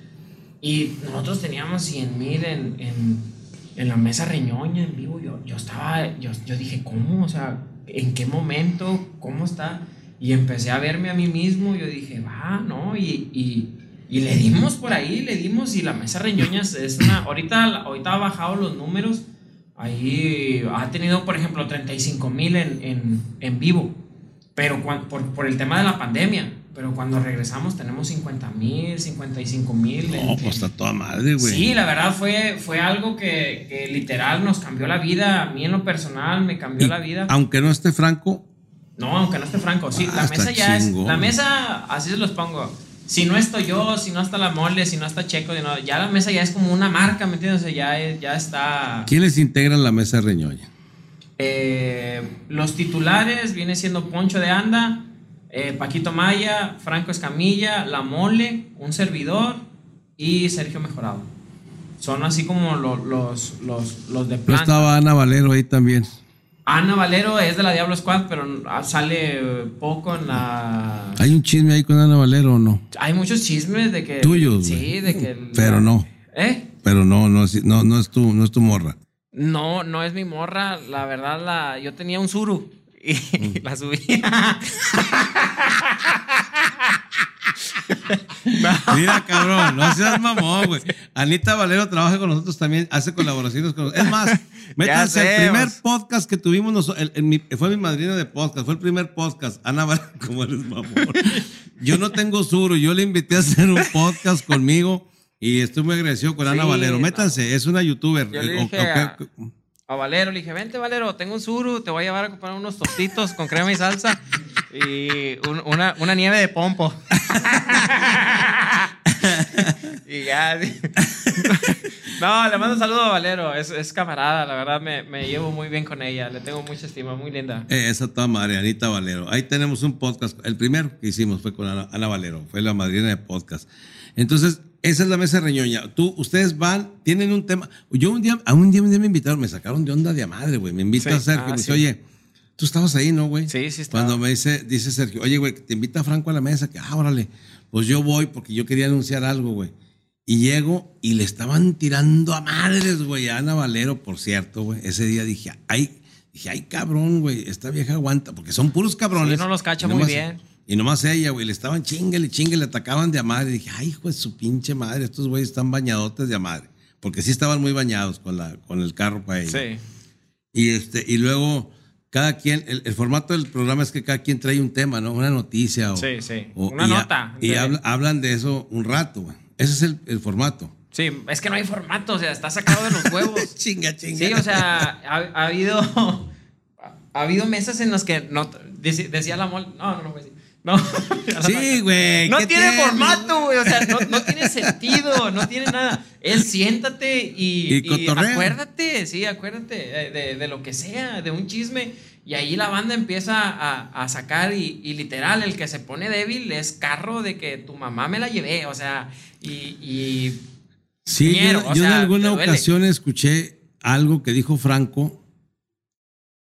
Y nosotros teníamos 100 mil en, en, en la mesa reñoña en vivo. Yo, yo estaba, yo, yo dije, ¿cómo? O sea, ¿en qué momento? ¿Cómo está? Y empecé a verme a mí mismo. Yo dije, va, ¿no? Y, y, y le dimos por ahí, le dimos. Y la mesa reñoña es- una. Ahorita, ahorita ha bajado los números. Ahí ha tenido, por ejemplo, 35 mil en, en, en vivo. Pero por, por el tema de la pandemia. Pero cuando regresamos tenemos 50 mil, 55 mil. No, pues está toda madre, güey. Sí, la verdad fue, fue algo que, que literal nos cambió la vida. A mí en lo personal me cambió Y la vida. Aunque no esté Franco, No, aunque no esté franco. Sí, Ah, la mesa ya es. La mesa, así se los pongo. Si no estoy yo, si no está la mole, si no está Checo, si no- ya la mesa ya es como una marca, ¿me entiendes? O sea, ya, es- ya está. ¿quién les integra la mesa Reñoña? Eh, los titulares viene siendo Poncho de Anda, eh, Paquito Maya, Franco Escamilla, La Mole, un servidor y Sergio Mejorado. son así como lo- los, los, los de No planta. estaba Ana Valero ahí también. Ana Valero es de la Diablo Squad, pero sale poco en la... ¿Hay un chisme ahí con Ana Valero o no? Hay muchos chismes de que... Tuyos, Sí, de que... Pero no. ¿Eh? Pero no, no, es- no, no es tu, no es tu morra. No, no es mi morra. La verdad, la, yo tenía un suru y Mm. la subí. Mira, cabrón, no seas mamón, güey. Anita Valero trabaja con nosotros también, hace colaboraciones con nosotros. Es más, métanse el primer podcast que tuvimos, noso- el- el- mi- fue mi madrina de podcast, fue el primer podcast. Ana Valero, como eres mamón. Yo no tengo suro, yo le invité a hacer un podcast conmigo y estoy muy agradecido con Ana Valero. no. Métanse, es una youtuber. Yo le Eh, dije a- que- A Valero le dije, vente Valero, tengo un suru, te voy a llevar a comprar unos tostitos con crema y salsa y un- una, una nieve de pompo. y ya. No, le mando un saludo a Valero, es, es camarada, la verdad me, me llevo muy bien con ella, le tengo mucha estima, muy linda. Eh, esa toda madre, Anita Valero. Ahí tenemos un podcast. El primero que hicimos fue con Ana, Ana Valero, fue la madrina de podcast. Entonces, esa es la mesa reñoña. Tú, ustedes van, tienen un tema. Yo un día, a un día, un día me invitaron, me sacaron de onda de a madre, güey. Me invita Sí. Sergio, Ah, me dice, sí. oye, tú estabas ahí, ¿no, güey? Sí, sí estaba. Cuando me dice, dice Sergio, oye, güey, te invita Franco a la mesa, que, ah, órale. Pues yo voy porque yo quería anunciar algo, güey. Y llego y le estaban tirando a madres, güey, a Ana Valero, por cierto, güey. Ese día dije, ay, dije, ay, cabrón, güey, esta vieja aguanta, porque son puros cabrones. Sí, no los cacha muy bien. Y nomás ella, güey, le estaban chingue, chingue, le atacaban de a madre. dije, ay, hijo de su pinche madre, estos güeyes están bañadotes de a madre. Porque sí estaban muy bañados con, la, con el carro para ella. Sí. Y, este, y luego, cada quien, el, el formato del programa es que cada quien trae un tema, ¿no? Una noticia o. Sí, sí. o- Una y nota. y hablan de eso un rato, güey. Ese es el, el formato. Sí, es que no hay formato, o sea, está sacado de los huevos. chinga, chinga. Sí, o sea, ha, ha habido ha habido mesas en las que no decía la mol, no, no, no, güey. No. Sí, güey. No ¿qué tiene formato, güey. O sea, no, no tiene sentido, no tiene nada. Es siéntate y, Y y cotorrea. acuérdate, sí, acuérdate de, de- de lo que sea, de un chisme. Y ahí la banda empieza a, a sacar y, y literal, el que se pone débil es carro de que tu mamá me la llevé, o sea, y... Sí, yo, en alguna ocasión escuché algo que dijo Franco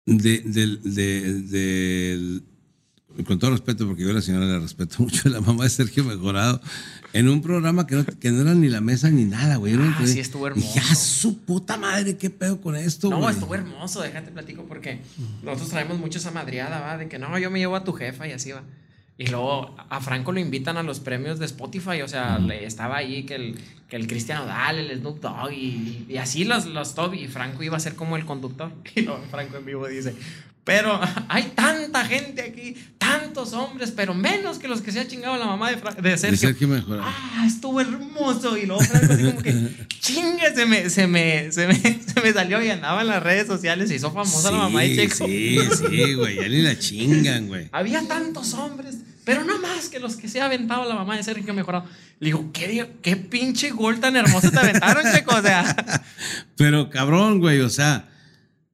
de- con todo respeto, porque yo a la señora le respeto mucho, la mamá de Sergio Mejorado, en un programa que no, que no era ni la mesa ni nada, güey. Ah, sí, estuvo hermoso. "Ah, su puta madre, qué pedo con esto, No, güey. estuvo hermoso, déjate platico porque nosotros traemos mucho esa madriada, ¿va? De que no, yo me llevo a tu jefa y así va. Y luego a Franco lo invitan a los premios de Spotify, o sea, le estaba ahí que el, que el Cristian Odal, el Snoop Dogg y, y así los, los top y Franco iba a ser como el conductor. Y luego Franco en vivo dice, pero hay tanta gente aquí, tantos hombres, pero menos que los que se ha chingado la mamá de, de De Sergio. Sergio Mejorado. Ah, estuvo hermoso. Y luego Franco así como que, chingue, se me, se me, se me, se me salió y andaba en las redes sociales. Se hizo famosa la mamá de Checo. Sí, sí, güey, ya ni la chingan, güey. Había tantos hombres, pero no más que los que se ha aventado la mamá de Sergio Mejorado. Le digo, ¿qué, qué pinche gol tan hermoso te aventaron, Checo? O sea, Pero cabrón, güey, o sea,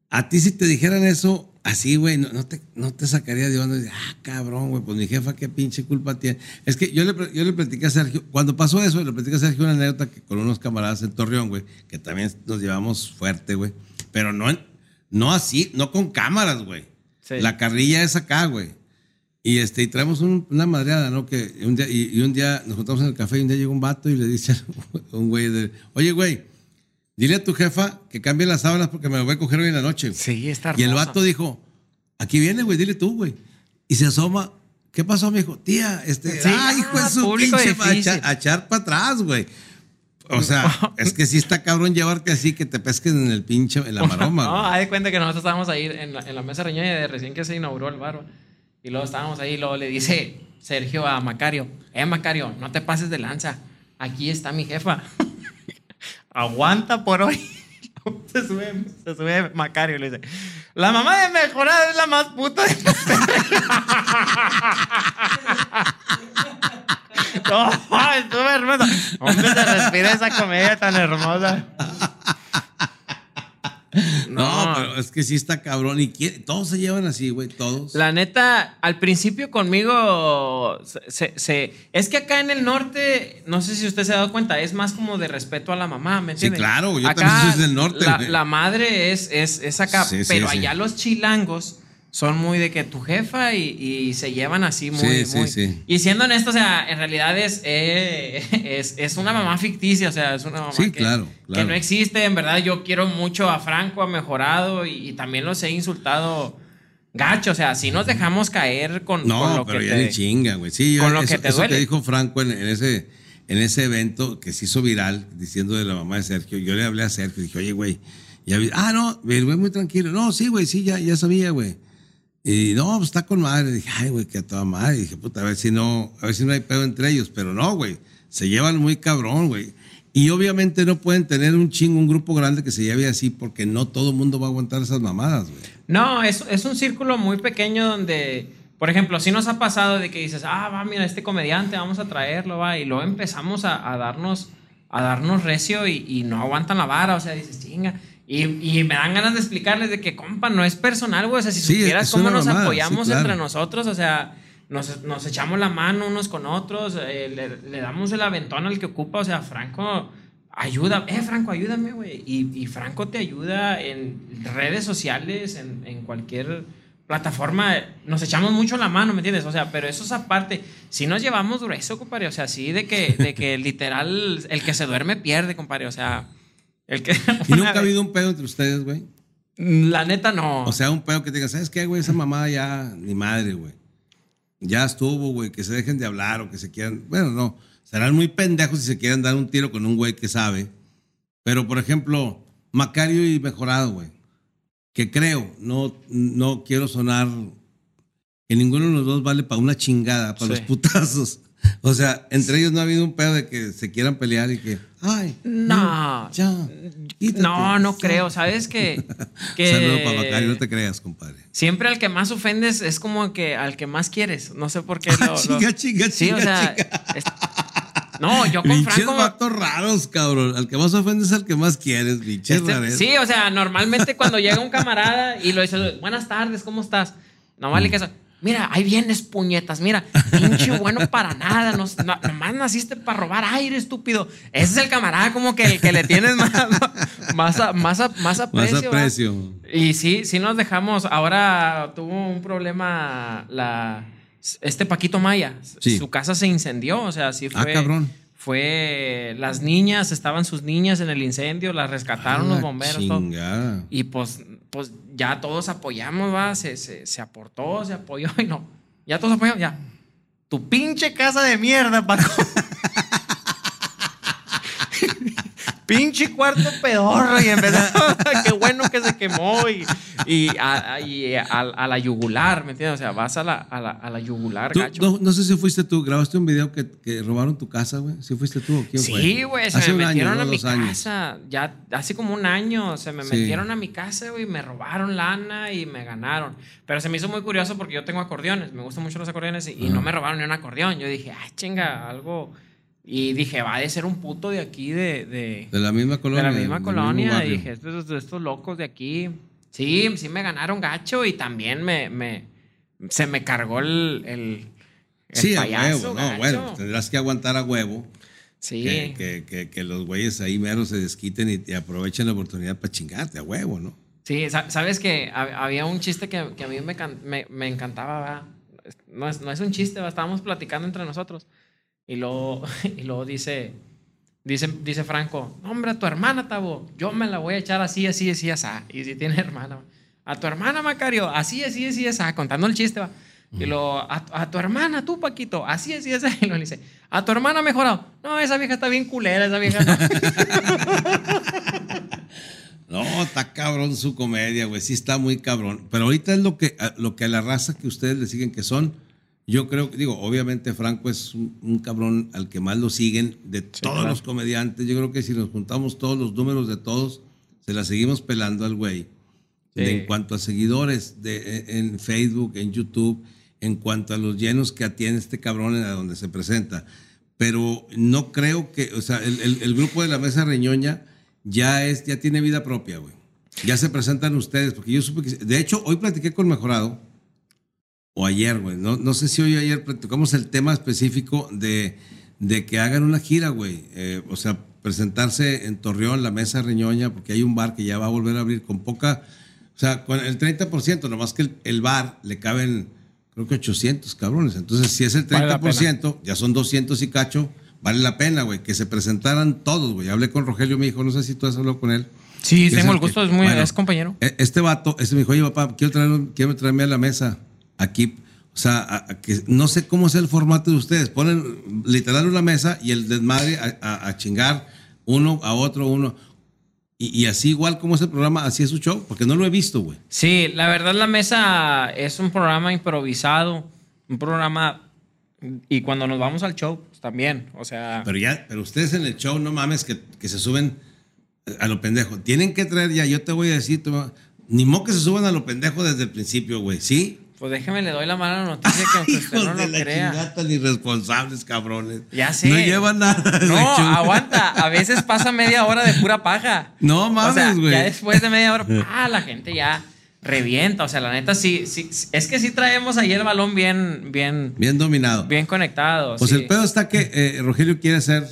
a ti si te dijeran eso así, güey, no, no te, no te sacaría de onda. y, Ah, cabrón, güey, pues mi jefa qué pinche culpa tiene. Es que yo le, yo le platiqué a Sergio, cuando pasó eso, le platiqué a Sergio una anécdota que con unos camaradas en Torreón, güey, que también nos llevamos fuerte, güey. Pero no, no así, no con cámaras, güey. Sí. La carrilla es acá, güey. Y este, y traemos un- una madreada, ¿no? Que un día, y, y un día nos juntamos en el café y un día llegó un vato y le dice a un güey de, oye, güey, dile a tu jefa que cambie las sábanas porque me voy a coger hoy en la noche. sí, está y el vato dijo, aquí viene, güey, dile tú, güey. Y se asoma, ¿qué pasó, dijo? Tía, este, Sí, ah, hijo de ah, su pinche, a echar, a echar para atrás, güey. O sea, es que sí está cabrón llevarte así que te pesquen en el pinche, en la maroma. No, haz de cuenta que nosotros estábamos ahí en la, en la mesa reñoña de recién que se inauguró el bar. Y luego estábamos ahí y luego le dice Sergio a Macario, eh Macario, no te pases de lanza. Aquí está mi jefa. Aguanta por hoy. se, sube, se sube Macario y le dice, la mamá de mejorada es la más puta de No, estuvo hermoso. Hombre, se respira esa comedia tan hermosa. No, pero es que sí está cabrón. Y quiere- todos se llevan así, güey, todos. La neta, al principio conmigo, se, se- es que acá en el norte, no sé si usted se ha dado cuenta, es más como de respeto a la mamá, ¿me Sí, entiende? claro, yo Acá también soy del norte, La, la madre es, es, es acá, Sí, sí, pero sí. allá los chilangos son muy de que tu jefa y, y se llevan así muy, Sí, sí, muy- sí. Y siendo honesto, o sea, en realidad es, eh, es, es una mamá ficticia, o sea, es una mamá Sí, que, claro, que claro. no existe. En verdad, yo quiero mucho a Franco, ha mejorado y, y también los he insultado gacho. O sea, si nos dejamos caer con, con No, lo pero que ya te- ni chinga, güey. Sí, con yo- lo eso, que te eso duele. que dijo Franco en, en ese, en ese evento que se hizo viral, diciendo de la mamá de Sergio, yo le hablé a Sergio y dije, oye, güey, ya vi- ah, no, el güey muy tranquilo. No, sí, güey, sí, ya, ya sabía, güey. Y no, pues está con madre. dije, ay, güey, que a toda madre. dije, puta, a ver si no, a ver si no hay pedo entre ellos. Pero no, güey, se llevan muy cabrón, güey. Y obviamente no pueden tener un chingo, un grupo grande que se lleve así, porque no todo el mundo va a aguantar esas mamadas, güey. No, es, es un círculo muy pequeño donde, por ejemplo, si nos ha pasado de que dices, ah, va, mira, este comediante, vamos a traerlo, va, y luego empezamos a, darnos, a darnos recio y, y no aguantan la vara, o sea, dices, chinga. Y, y me dan ganas de explicarles de que, compa, no es personal, güey, o sea, si Sí, supieras cómo nos mamada, apoyamos sí, claro. entre nosotros, o sea, nos, nos echamos la mano unos con otros, eh, le, le damos el aventón al que ocupa, o sea, Franco ayuda, eh, Franco, ayúdame, güey. Y, y Franco te ayuda en redes sociales, en, en cualquier plataforma. Nos echamos mucho la mano, ¿me entiendes? O sea, pero eso es aparte. Si nos llevamos grueso, compadre, o sea, sí, de que, de que literal el que se duerme pierde, compadre, o sea, el que... Y nunca ha vez- habido un pedo entre ustedes, güey. La neta no. O sea, un pedo que te diga, ¿sabes qué, güey? Esa mamá ya, ni madre, güey. Ya estuvo, güey, que se dejen de hablar o que se quieran. Bueno, no. Serán muy pendejos si se quieren dar un tiro con un güey que sabe. Pero, por ejemplo, Macario y Mejorado, güey. Que creo, no, no quiero sonar que ninguno de los dos vale para una chingada, para Sí. los putazos. O sea, entre ellos no ha habido un pedo de que se quieran pelear y que, ay, No. ya, no, no ya". creo. ¿Sabes que, que Saludo para no te creas, compadre. Siempre al que más ofendes es como que al que más quieres. No sé por qué lo. lo- Chinga, chinga, Sí, o sea. es- No, yo con Franco. vatos raros, cabrón. Al que más ofendes es al que más quieres, pinches este, sí, o sea, normalmente cuando llega un camarada y lo dice, buenas tardes, ¿cómo estás? No Mm. vale que eso. Mira, ahí vienes, puñetas. Mira, pinche bueno para nada. No, no- nomás naciste para robar aire, estúpido. Ese es el camarada como que el que le tienes más, más, a- más, a- más Más aprecio. ¿va? aprecio. Y sí, sí nos dejamos. Ahora tuvo un problema la este Paquito Maya. Sí. Su casa se incendió, o sea, sí Ah, fue. cabrón. Fue las niñas, estaban sus niñas en el incendio, las rescataron los Ah, bomberos. todo. Y pues, pues ya todos apoyamos, va, se, se, se aportó, se apoyó y no. Ya todos apoyamos, ya. Tu pinche casa de mierda, Paco. pinche cuarto pedorro y empezó, qué bueno que se quemó y, y, a, a- y a- a la yugular, ¿me entiendes? O sea, vas a la, a la, a la yugular, Tú- gacho. no, no sé si fuiste tú, grabaste un video que, que robaron tu casa, güey. ¿Sí fuiste tú o quién fue? Sí, güey, se Hace me año, metieron ¿no? a mi años. casa. Ya hace como un año se me Sí. metieron a mi casa, güey, me robaron lana y me ganaron. Pero se me hizo muy curioso porque yo tengo acordeones, me gustan mucho los acordeones y, y no me robaron ni un acordeón. Yo dije, ay, chinga, algo. Y dije, va a de ser un puto de aquí, de, de, De la misma de colonia. la misma colonia. Y dije, estos, estos locos de aquí. Sí, sí me ganaron gacho y también me, me se me cargó el, el, el Sí, a huevo, no, bueno, pues tendrás que aguantar a huevo. Sí. Que, que, que, que los güeyes ahí mero se desquiten y, y aprovechen la oportunidad para chingarte a huevo, ¿no? Sí, sa- sabes que hab- había un chiste que, que a mí me, me, me encantaba. No es, no es un chiste, estábamos platicando entre nosotros. Y luego, y luego dice, dice, dice Franco, "No, hombre, a tu hermana, Tabo, yo me la voy a echar así, así, así, así. Y si tiene hermana, a tu hermana, Macario, así, así, así, así, contando el chiste, va. Y luego, a, a tu hermana, tú, Paquito, así, así, así. Y luego le dice, a tu hermana mejorado. No, esa vieja está bien culera, esa vieja no. No, está cabrón su comedia, güey. Sí está muy cabrón. Pero ahorita es lo que, lo que a la raza que ustedes le siguen que son. Yo creo que, digo, obviamente Franco es un, un cabrón al que más lo siguen de todos claro. los comediantes. Yo creo que si nos juntamos todos los números de todos, se la seguimos pelando al güey. De- Sí. en cuanto a seguidores de, en Facebook, en YouTube, en cuanto a los llenos que atiende este cabrón a donde se presenta. Pero no creo que, o sea, el, el- el grupo de la mesa reñoña ya es, ya tiene vida propia, güey. Ya se presentan ustedes, porque yo supe que. De hecho, hoy platiqué con Mejorado, o ayer, güey. No, no sé si hoy o ayer platicamos el tema específico de, de que hagan una gira, güey. Eh, o sea, presentarse en Torreón, la Mesa Reñoña, porque hay un bar que ya va a volver a abrir con poca. O sea, con el 30%, nomás que el, el bar le caben, creo que 800 cabrones. Entonces, si es el Vale la 30%, ya son 200 y cacho, vale la pena, güey, que se presentaran todos, güey. Hablé con Rogelio, me dijo, no sé si tú has hablado con él. Sí, Que tengo el gusto, es muy, bueno, es compañero. e- Este vato, este me dijo, oye, papá, quiero, traer, un- quiero traerme a la mesa aquí. O sea, a- a que no sé cómo es el formato de ustedes. Ponen literal una mesa y el desmadre a, a- chingar uno a otro, uno. Y, y así igual como es el programa, así es su show, porque no lo he visto, güey. Sí, la verdad la mesa es un programa improvisado, un programa y cuando nos vamos al show pues, también, o sea, Pero ya, pero ustedes en el show, no mames, que, que se suben a lo pendejo. Tienen que traer ya, yo te voy a decir, tú- ni modo que se suban a lo pendejo desde el principio, güey, ¿sí? Pues déjeme le doy la mala noticia que aunque usted no lo la crea. chingada, tan irresponsables, cabrones. Ya sé. No llevan nada. No, aguanta, a veces pasa media hora de pura paja. No O sea, mames, güey. ya después de media hora, ah, la gente ya revienta, o sea, la neta sí, sí, es que sí traemos ahí el balón bien, bien, Bien dominado. bien conectado. Pues sí. el pedo está que eh, Rogelio quiere hacer,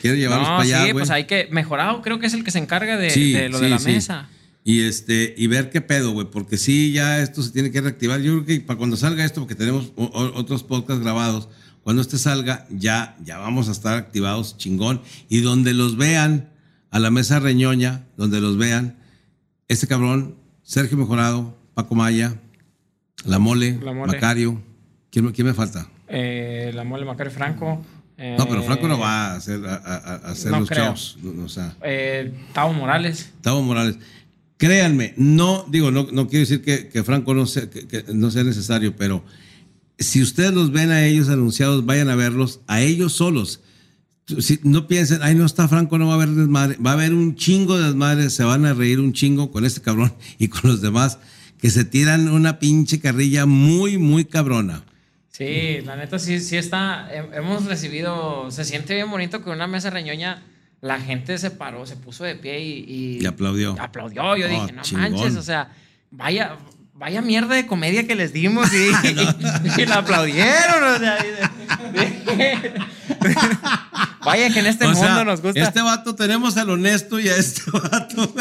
quiere llevarlos No, para allá, sí, pues hay que mejorado, creo que es el que se encarga de, Sí, de lo sí, de la sí. mesa. Y este, y ver qué pedo, güey, porque sí, ya esto se tiene que reactivar. Yo creo que para cuando salga esto, porque tenemos o- o- otros podcasts grabados, cuando este salga, ya, ya vamos a estar activados, chingón. Y donde los vean, a la mesa reñoña, donde los vean, este cabrón, Sergio Mejorado, Paco Maya, La Mole, La Mole. Macario. ¿Quién, me- quién me falta? Eh, la mole Macario Franco. eh, No, pero Franco no va a hacer, a, a- a hacer no los creo. shows. o sea. Eh, Tavo Morales. Tavo Morales. Créanme, no, digo, no, no quiero decir que, Franco no sea, necesario, pero si ustedes los ven a ellos anunciados, vayan a verlos, a ellos solos. Si, no piensen, ay, no está Franco, no va a haber desmadre. Va a haber un chingo de desmadre, se van a reír un chingo con este cabrón y con los demás que se tiran una pinche carrilla muy, muy cabrona. Sí, la neta sí, sí está. he- Hemos recibido. Se siente bien bonito que una mesa reñoña. La gente se paró, se puso de pie y. Y, Y aplaudió. Aplaudió. Yo Oh, dije, no chingón. manches, o sea, vaya. Vaya mierda de comedia que les dimos y, y, la aplaudieron. O sea, y- vaya que en este O mundo sea, nos gusta. Este vato tenemos al honesto y a este vato.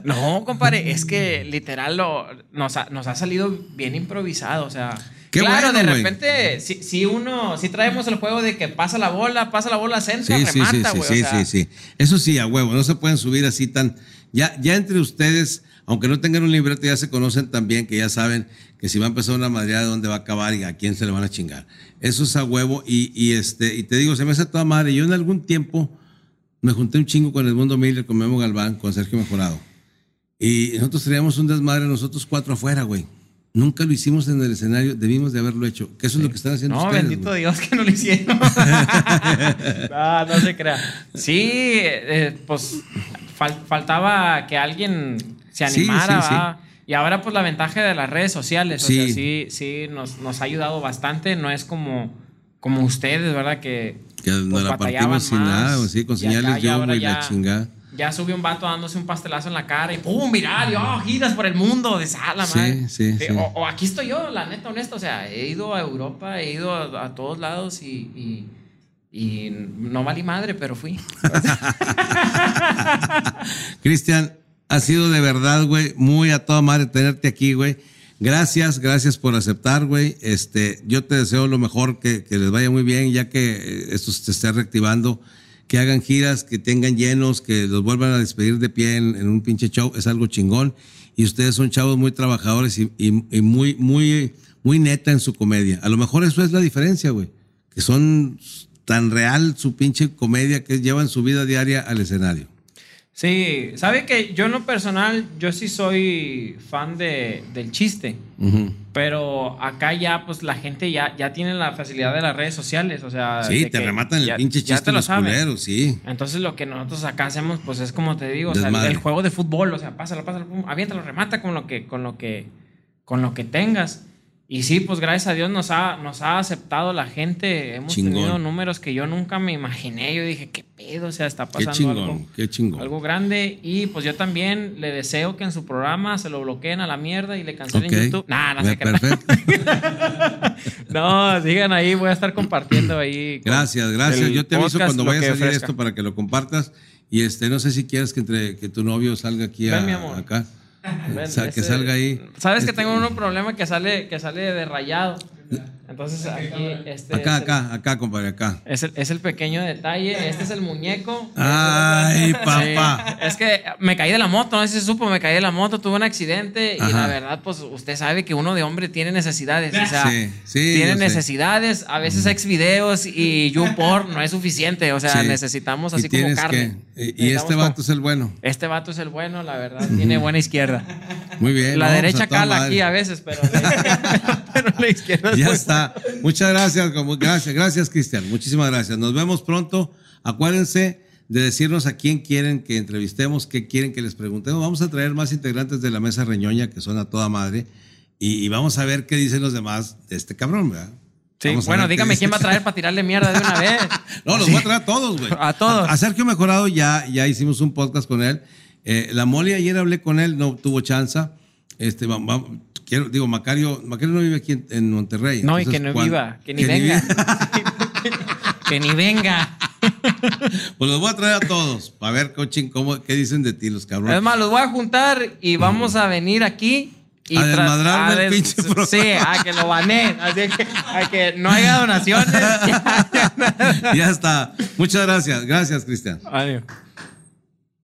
No, compadre, es que literal lo, nos, ha, nos ha salido bien improvisado. O sea, Qué claro, bueno, de repente, si, si uno, si traemos el juego de que pasa la bola, pasa la bola, centro, Sí, sí, sí, remata, sí, güey. sí, o sea, sí, sí. Eso sí, a huevo, no se pueden subir así tan... Ya, ya entre ustedes, aunque no tengan un libreto, ya se conocen también, que ya saben que si va a empezar una madreada, dónde va a acabar y a quién se le van a chingar. Eso es a huevo y, y este, y te digo, se me hace toda madre. Yo en algún tiempo me junté un chingo con Edmundo Miller, con Memo Galván, con Sergio Mejorado. Y nosotros teníamos un desmadre nosotros cuatro afuera, güey. Nunca lo hicimos en el escenario, debimos de haberlo hecho. Que eso es lo que están haciendo No, ustedes. bendito güey. Dios que no lo hicieron. no, no se crea. Sí, eh, pues fal- faltaba que alguien se animara. sí, sí. Y ahora pues la ventaja de las redes sociales, o Sí. sea, sí, sí, nos, nos ha ayudado bastante. No es como, como ustedes, ¿verdad? Que, Que nos pues, la partimos sin nada, sí, con señales yo, güey, la chingada. Ya sube un vato dándose un pastelazo en la cara y ¡pum! viral, y ¡oh! giras por el mundo, de sala, Sí, madre. sí, sí. O, o aquí estoy yo, la neta, honesto. O sea, he ido a Europa, he ido a, a todos lados y, y, y no valí madre, pero fui. Cristian, ha sido de verdad, güey, muy a toda madre tenerte aquí, güey. Gracias, gracias por aceptar, güey. Este, yo te deseo lo mejor, que, que les vaya muy bien, ya que eh, esto se esté reactivando, que hagan giras, que tengan llenos, que los vuelvan a despedir de pie en, en un pinche show, es algo chingón. Y ustedes son chavos muy trabajadores y, y- y muy, muy, muy neta en su comedia. A lo mejor eso es la diferencia, güey. Que son tan real su pinche comedia que llevan su vida diaria al escenario. Sí, sabe que yo en lo personal, yo sí soy fan de, del chiste. Ujú. Pero acá ya, pues la gente ya, ya tiene la facilidad de las redes sociales. O sea, Sí, te rematan el pinche chiste te lo los culeros, sí. Entonces lo que nosotros acá hacemos, pues es como te digo, o sea, el juego de fútbol, o sea, pásalo, pásalo, pum, aviéntalo, remata con lo que, con lo que, con lo que tengas. Y sí, pues gracias a Dios nos ha, nos ha aceptado la gente. Hemos Chingón. tenido números que yo nunca me imaginé. Yo dije, qué pedo, o sea, está Qué pasando chingón, algo, qué chingón. algo grande. Y pues yo también le deseo que en su programa se lo bloqueen a la mierda y le cancelen Ok. YouTube. Nah, no sé qué. No, sigan ahí, voy a estar compartiendo ahí. con Gracias, gracias. Yo te aviso cuando lo vaya a ofrezca. esto para que lo compartas. Y este, no sé si quieres que entre que tu novio salga aquí a- mi amor. acá. O sea, que ese- salga ahí. Sabes que tengo un problema que sale, que sale de rayado. Entonces aquí, este. Acá, es el- acá, acá, compadre, acá. Es el, es el pequeño detalle. Este es el muñeco. Ay, papá. Sí. Es que me caí de la moto, no sé si se supo, me caí de la moto, tuve un accidente y Ajá. la verdad, pues usted sabe que uno de hombre tiene necesidades. O sea, Sí, sí, tiene necesidades, a veces ex videos y YouPorn no es suficiente. O sea, Sí. necesitamos Y así como carne. que- y- y este como- vato es el bueno. Este vato es el bueno, la verdad, tiene buena izquierda. Muy bien. La no, derecha cala aquí a veces, pero pero la izquierda. Ya está. Muchas gracias, como, gracias, gracias, Cristian. Muchísimas gracias. Nos vemos pronto. Acuérdense de decirnos a quién quieren que entrevistemos, qué quieren que les preguntemos. Vamos a traer más integrantes de la mesa reñoña, que son a toda madre, y, y vamos a ver qué dicen los demás de este cabrón, ¿verdad? Sí, Vamos bueno, dígame quién va a traer para tirarle mierda de una vez. No, los voy a traer a todos, güey. A todos. A, a Sergio Mejorado ya, ya hicimos un podcast con él. Eh, la Moli ayer hablé con él, no tuvo chance. Este, va- va- quiero, digo, Macario, Macario no vive aquí en, en Monterrey. No, y entonces, que no viva, que ni venga. que ni venga. Pues los voy a traer a todos para ver, coaching, cómo, qué dicen de ti los cabrones. Es más, los voy a juntar y vamos a venir aquí. Y A desmadrarme a el pinche programa. Sí, a que lo baneen. Así que, a que no haya donaciones. ya está. Muchas gracias. Gracias, Cristian. Adiós.